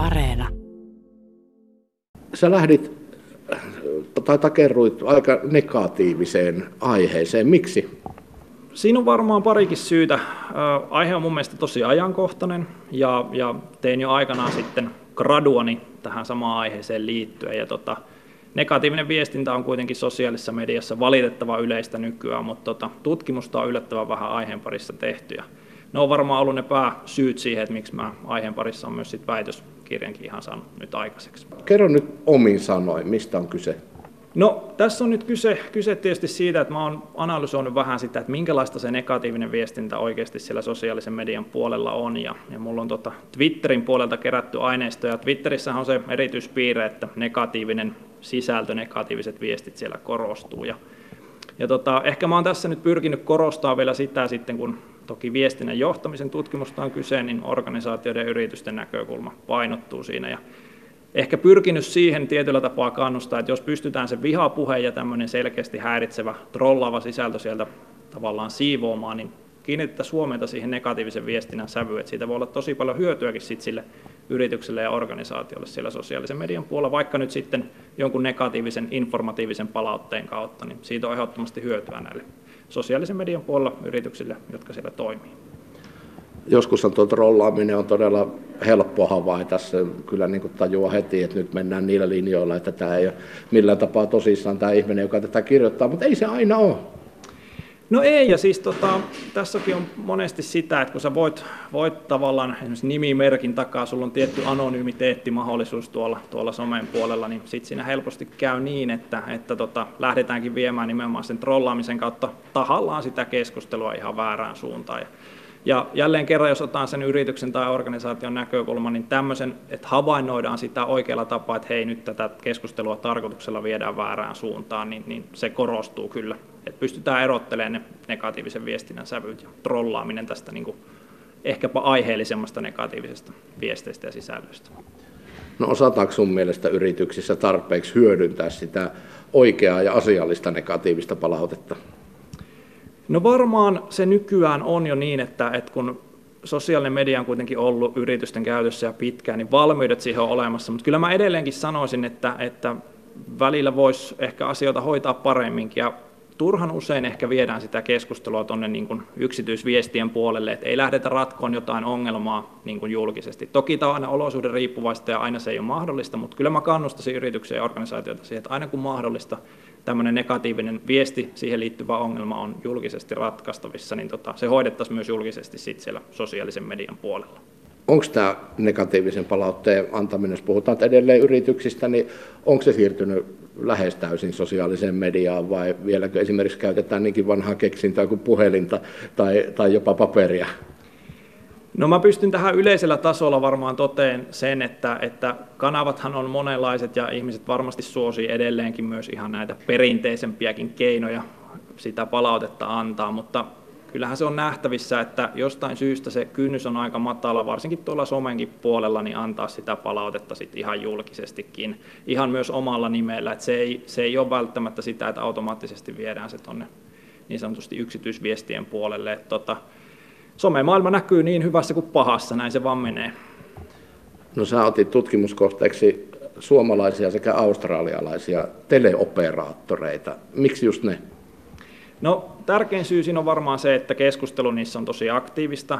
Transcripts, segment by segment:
Areena. Sä lähdit tai takerruit aika negatiiviseen aiheeseen. Miksi? Siinä on varmaan parikin syytä. Aihe on mun mielestä tosi ajankohtainen ja, ja tein jo aikanaan sitten graduani tähän samaan aiheeseen liittyen. Ja tota, negatiivinen viestintä on kuitenkin sosiaalisessa mediassa valitettava yleistä nykyään, mutta tota, tutkimusta on yllättävän vähän aiheen parissa tehty. Ja ne on varmaan ollut ne pääsyyt siihen, että miksi mä aiheen parissa on myös sit väitöskirjankin ihan saanut nyt aikaiseksi. Kerro nyt omin sanoin, mistä on kyse? No tässä on nyt kyse, kyse tietysti siitä, että mä oon analysoinut vähän sitä, että minkälaista se negatiivinen viestintä oikeasti siellä sosiaalisen median puolella on. Ja, ja mulla on tota Twitterin puolelta kerätty aineisto, ja Twitterissä on se erityispiirre, että negatiivinen sisältö, negatiiviset viestit siellä korostuu. Ja, ja tota, ehkä mä oon tässä nyt pyrkinyt korostaa vielä sitä sitten, kun toki viestinnän johtamisen tutkimusta on kyse, niin organisaatioiden ja yritysten näkökulma painottuu siinä. Ja ehkä pyrkinyt siihen tietyllä tapaa kannustaa, että jos pystytään se vihapuhe ja tämmöinen selkeästi häiritsevä, trollaava sisältö sieltä tavallaan siivoamaan, niin kiinnitettäisiin huomiota siihen negatiivisen viestinnän sävyyn, että siitä voi olla tosi paljon hyötyäkin sit sille yritykselle ja organisaatiolle siellä sosiaalisen median puolella, vaikka nyt sitten jonkun negatiivisen informatiivisen palautteen kautta, niin siitä on ehdottomasti hyötyä näille sosiaalisen median puolella yrityksille, jotka siellä toimii joskus tuo trollaaminen on todella helppo havaita. Se kyllä niin kuin tajua heti, että nyt mennään niillä linjoilla, että tämä ei ole millään tapaa tosissaan tämä ihminen, joka tätä kirjoittaa, mutta ei se aina ole. No ei, ja siis tota, tässäkin on monesti sitä, että kun sä voit, voit tavallaan esimerkiksi nimimerkin takaa, sulla on tietty anonymiteettimahdollisuus tuolla, tuolla somen puolella, niin sitten siinä helposti käy niin, että, että tota, lähdetäänkin viemään nimenomaan sen trollaamisen kautta tahallaan sitä keskustelua ihan väärään suuntaan. Ja ja jälleen kerran, jos otetaan sen yrityksen tai organisaation näkökulma, niin tämmöisen, että havainnoidaan sitä oikealla tapaa, että hei nyt tätä keskustelua tarkoituksella viedään väärään suuntaan, niin, niin se korostuu kyllä. Että pystytään erottelemaan ne negatiivisen viestinnän sävyt ja trollaaminen tästä niin kuin ehkäpä aiheellisemmasta negatiivisesta viesteistä ja sisällöstä. No osataanko sun mielestä yrityksissä tarpeeksi hyödyntää sitä oikeaa ja asiallista negatiivista palautetta? No varmaan se nykyään on jo niin, että, että kun sosiaalinen media on kuitenkin ollut yritysten käytössä ja pitkään, niin valmiudet siihen on olemassa. Mutta kyllä mä edelleenkin sanoisin, että, että välillä voisi ehkä asioita hoitaa paremminkin. Ja turhan usein ehkä viedään sitä keskustelua tuonne niin yksityisviestien puolelle, että ei lähdetä ratkoon jotain ongelmaa niin kuin julkisesti. Toki tämä on aina olosuhde riippuvaista ja aina se ei ole mahdollista, mutta kyllä mä kannustaisin yrityksiä ja organisaatioita siihen, että aina kun mahdollista, tämmöinen negatiivinen viesti, siihen liittyvä ongelma on julkisesti ratkaistavissa, niin tota, se hoidettaisiin myös julkisesti sit siellä sosiaalisen median puolella. Onko tämä negatiivisen palautteen antaminen, jos puhutaan edelleen yrityksistä, niin onko se siirtynyt lähes täysin sosiaaliseen mediaan vai vieläkö esimerkiksi käytetään niinkin vanhaa keksintää kuin puhelinta tai, tai jopa paperia? No mä pystyn tähän yleisellä tasolla varmaan toteen sen, että, että kanavathan on monenlaiset ja ihmiset varmasti suosii edelleenkin myös ihan näitä perinteisempiäkin keinoja sitä palautetta antaa, mutta kyllähän se on nähtävissä, että jostain syystä se kynnys on aika matala, varsinkin tuolla somenkin puolella, niin antaa sitä palautetta sit ihan julkisestikin, ihan myös omalla nimellä. että se, ei, se ei ole välttämättä sitä, että automaattisesti viedään se tuonne niin sanotusti yksityisviestien puolelle. Että tota, somemaailma näkyy niin hyvässä kuin pahassa, näin se vaan menee. No sä otit tutkimuskohteeksi suomalaisia sekä australialaisia teleoperaattoreita. Miksi just ne? No tärkein syy siinä on varmaan se, että keskustelu niissä on tosi aktiivista.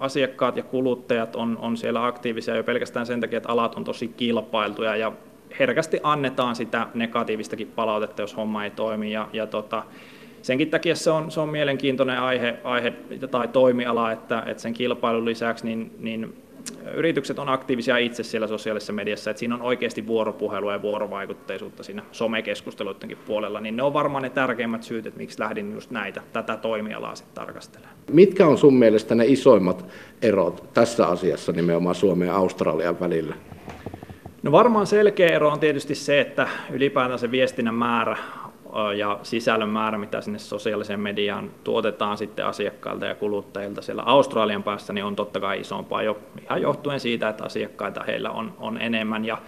Asiakkaat ja kuluttajat on, on siellä aktiivisia jo pelkästään sen takia, että alat on tosi kilpailtuja ja herkästi annetaan sitä negatiivistakin palautetta, jos homma ei toimi. Ja, ja tota, senkin takia se on, se on mielenkiintoinen aihe, aihe tai toimiala, että, että sen kilpailun lisäksi niin, niin yritykset on aktiivisia itse siellä sosiaalisessa mediassa, että siinä on oikeasti vuoropuhelua ja vuorovaikutteisuutta siinä somekeskusteluidenkin puolella, niin ne on varmaan ne tärkeimmät syyt, että miksi lähdin just näitä, tätä toimialaa sitten tarkastelemaan. Mitkä on sun mielestä ne isoimmat erot tässä asiassa nimenomaan Suomen ja Australian välillä? No varmaan selkeä ero on tietysti se, että ylipäätään se viestinnän määrä ja sisällön määrä, mitä sinne sosiaaliseen mediaan tuotetaan sitten asiakkailta ja kuluttajilta siellä Australian päässä, niin on totta kai isompaa jo ihan johtuen siitä, että asiakkaita heillä on, on enemmän. Ja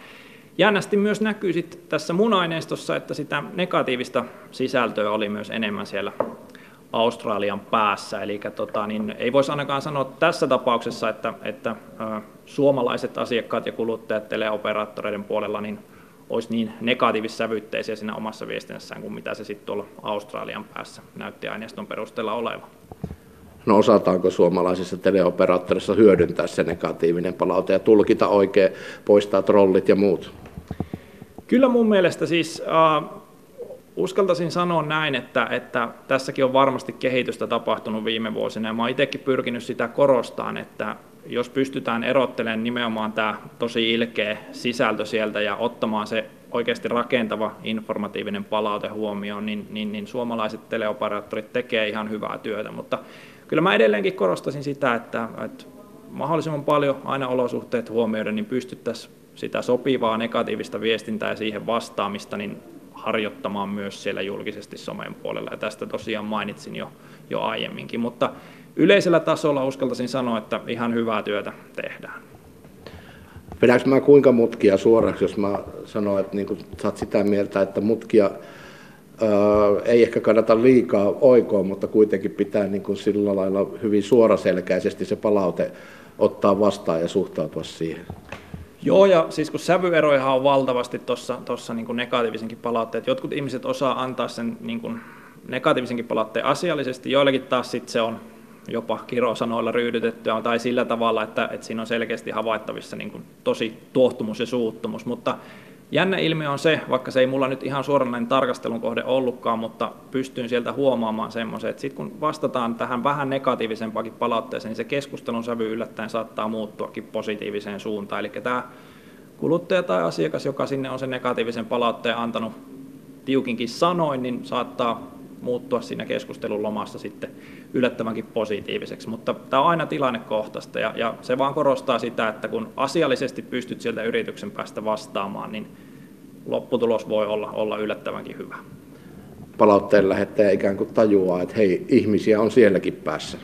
jännästi myös näkyy sitten tässä mun aineistossa, että sitä negatiivista sisältöä oli myös enemmän siellä Australian päässä. Eli tota, niin ei voisi ainakaan sanoa tässä tapauksessa, että, että ä, suomalaiset asiakkaat ja kuluttajat teleoperaattoreiden puolella niin olisi niin negatiivissävytteisiä siinä omassa viestinnässään kuin mitä se sitten tuolla Australian päässä näytti aineiston perusteella olevan. No osataanko suomalaisissa teleoperaattorissa hyödyntää se negatiivinen palaute ja tulkita oikein, poistaa trollit ja muut? Kyllä mun mielestä siis äh, uskaltaisin sanoa näin, että, että tässäkin on varmasti kehitystä tapahtunut viime vuosina ja mä itsekin pyrkinyt sitä korostaan, että jos pystytään erottelemaan nimenomaan tämä tosi ilkeä sisältö sieltä ja ottamaan se oikeasti rakentava informatiivinen palaute huomioon, niin, niin, niin suomalaiset teleoperaattorit tekee ihan hyvää työtä, mutta kyllä mä edelleenkin korostasin sitä, että, että mahdollisimman paljon aina olosuhteet huomioiden, niin pystyttäisiin sitä sopivaa negatiivista viestintää ja siihen vastaamista niin harjoittamaan myös siellä julkisesti somen puolella. Ja tästä tosiaan mainitsin jo, jo aiemminkin, mutta yleisellä tasolla uskaltaisin sanoa, että ihan hyvää työtä tehdään. Vedänkö mä kuinka mutkia suoraksi, jos mä sanon, että niin sä oot sitä mieltä, että mutkia ää, ei ehkä kannata liikaa oikoa, mutta kuitenkin pitää niin kuin sillä lailla hyvin suoraselkäisesti se palaute ottaa vastaan ja suhtautua siihen. Joo, ja siis kun sävyeroja on valtavasti tuossa niin negatiivisenkin palautteet, jotkut ihmiset osaa antaa sen niin kuin negatiivisenkin palautteen asiallisesti, joillekin taas sit se on jopa kirosanoilla ryydytettyä tai sillä tavalla, että, että siinä on selkeästi havaittavissa niin kuin tosi tuohtumus ja suuttumus, mutta Jännä ilmiö on se, vaikka se ei mulla nyt ihan suoranainen tarkastelun kohde ollutkaan, mutta pystyn sieltä huomaamaan semmoisen, että sitten kun vastataan tähän vähän negatiivisempaakin palautteeseen, niin se keskustelun sävy yllättäen saattaa muuttuakin positiiviseen suuntaan. Eli tämä kuluttaja tai asiakas, joka sinne on sen negatiivisen palautteen antanut tiukinkin sanoin, niin saattaa muuttua siinä keskustelun lomassa sitten yllättävänkin positiiviseksi. Mutta tämä on aina tilannekohtaista ja, ja se vaan korostaa sitä, että kun asiallisesti pystyt sieltä yrityksen päästä vastaamaan, niin lopputulos voi olla, olla yllättävänkin hyvä. Palautteen lähettäjä ikään kuin tajuaa, että hei, ihmisiä on sielläkin päässä.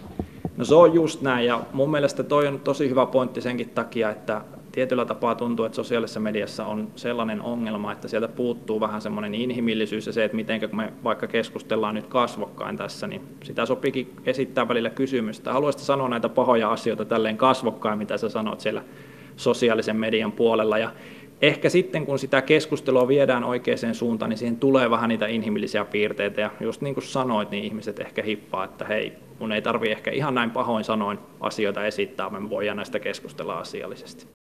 No se on just näin ja mun mielestä toi on tosi hyvä pointti senkin takia, että tietyllä tapaa tuntuu, että sosiaalisessa mediassa on sellainen ongelma, että sieltä puuttuu vähän semmoinen inhimillisyys ja se, että miten me vaikka keskustellaan nyt kasvokkain tässä, niin sitä sopikin esittää välillä kysymystä. Haluaisit sanoa näitä pahoja asioita tälleen kasvokkain, mitä sä sanot siellä sosiaalisen median puolella. Ja ehkä sitten, kun sitä keskustelua viedään oikeaan suuntaan, niin siihen tulee vähän niitä inhimillisiä piirteitä. Ja just niin kuin sanoit, niin ihmiset ehkä hippaa, että hei, mun ei tarvi ehkä ihan näin pahoin sanoin asioita esittää, me voidaan näistä keskustella asiallisesti.